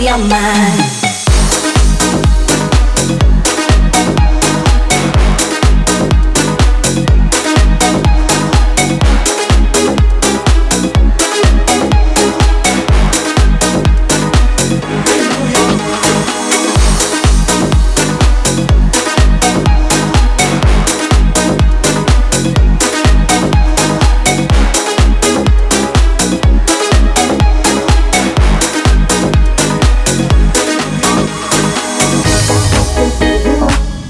your mind.